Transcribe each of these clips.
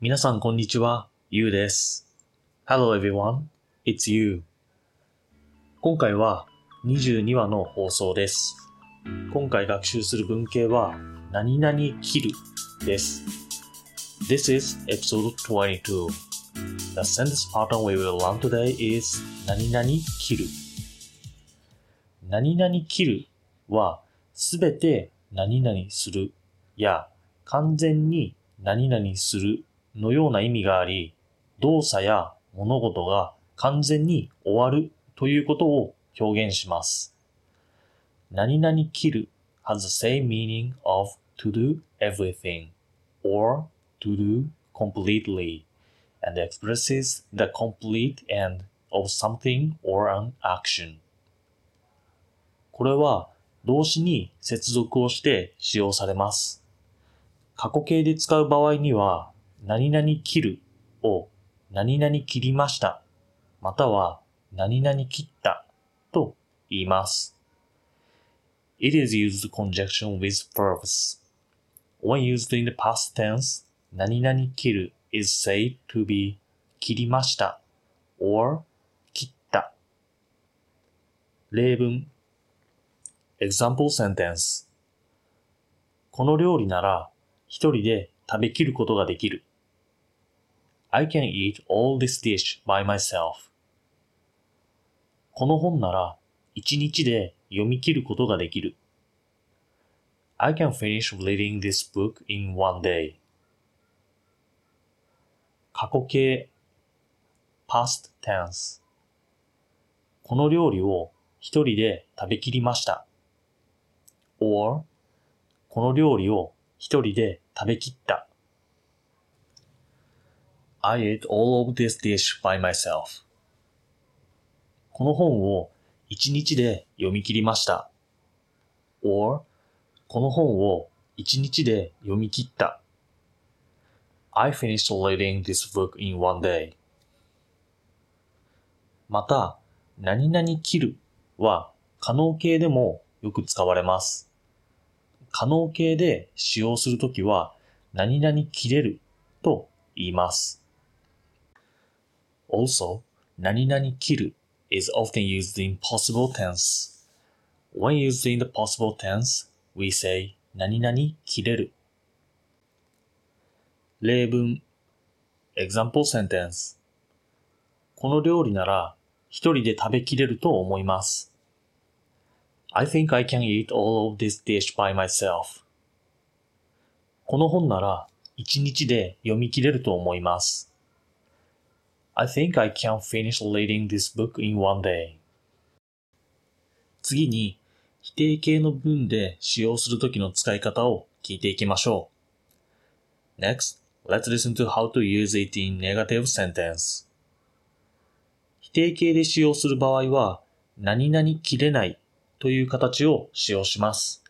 皆さんこんにちは、ゆうです。Hello everyone, it's you. 今回は22話の放送です。今回学習する文型は、何々切るです。This is episode 22. The sentence pattern we will learn today is 何々切る。何々切るは、すべて何々するや完全に何々するのような意味があり、動作や物事が完全に終わるということを表現します。何々切る has the same meaning of to do everything or to do completely and expresses the complete end of something or an action. これは動詞に接続をして使用されます。過去形で使う場合には、何々切るを何々切りました、または何々切ったと言います。It is used conjunction with verbs. When used in the past tense, 何々切る is said to be 切りました or 切った。例文 Example sentence この料理なら一人で食べきることができる。I can eat all this dish by myself. この本なら一日で読み切ることができる。I can finish reading this book in one day. 過去形 past tense この料理を一人で食べきりました。or この料理を一人で食べきった。I ate all of this dish by myself. この本を一日で読み切りました。or この本を一日で読み切った。I finished reading this book in one day. また、何々切るは可能形でもよく使われます。可能形で使用するときは、何々切れると言います。Also, 何々切る is often used in possible tense. When used in the possible tense, we say 何々切れる。例文 Example sentence この料理なら一人で食べきれると思います。I think I can eat all of this dish by myself. この本なら一日で読み切れると思います。I think I can finish reading this book in one day. 次に否定形の文で使用するときの使い方を聞いていきましょう。Next, let's listen to how to use it in negative sentence. 否定形で使用する場合は、何々切れないという形を使用します。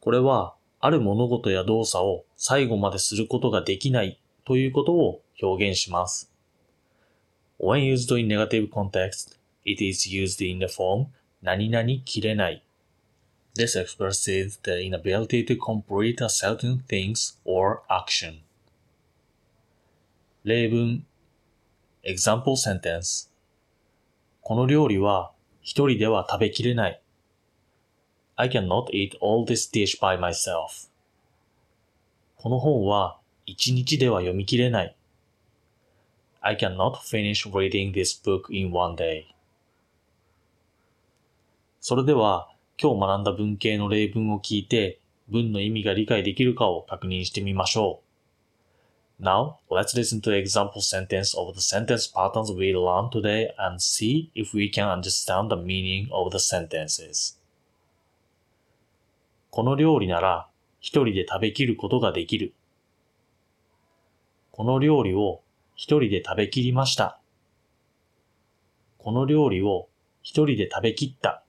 これは、ある物事や動作を最後まですることができないということを表現します。When used in negative context, it is used in the form 何々切れない。This expresses the inability to complete a certain things or action. 例文 Example sentence この料理は一人では食べきれない。I cannot eat all this dish by myself. この本は一日では読み切れない。I cannot finish reading this book in one day. それでは今日学んだ文型の例文を聞いて文の意味が理解できるかを確認してみましょう。Now, let's listen to example sentence of the sentence patterns we learned today and see if we can understand the meaning of the sentences. この料理なら一人で食べきることができる。この料理を一人で食べきりました。この料理を一人で食べきった。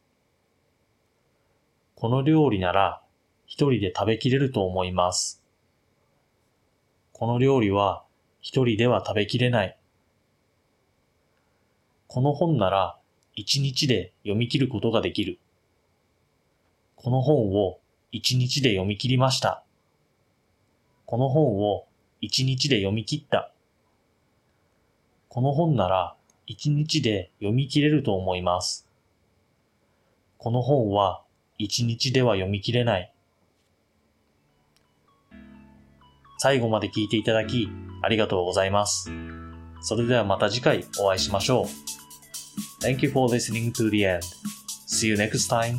この料理なら一人で食べきれると思います。この料理は一人では食べきれない。この本なら一日で読み切ることができる。この本を一日で読み切りました。この本を一日で読み切った。この本なら一日で読み切れると思います。この本は一日では読み切れない。最後まで聞いていただきありがとうございます。それではまた次回お会いしましょう。Thank you for listening to the end. See you next time.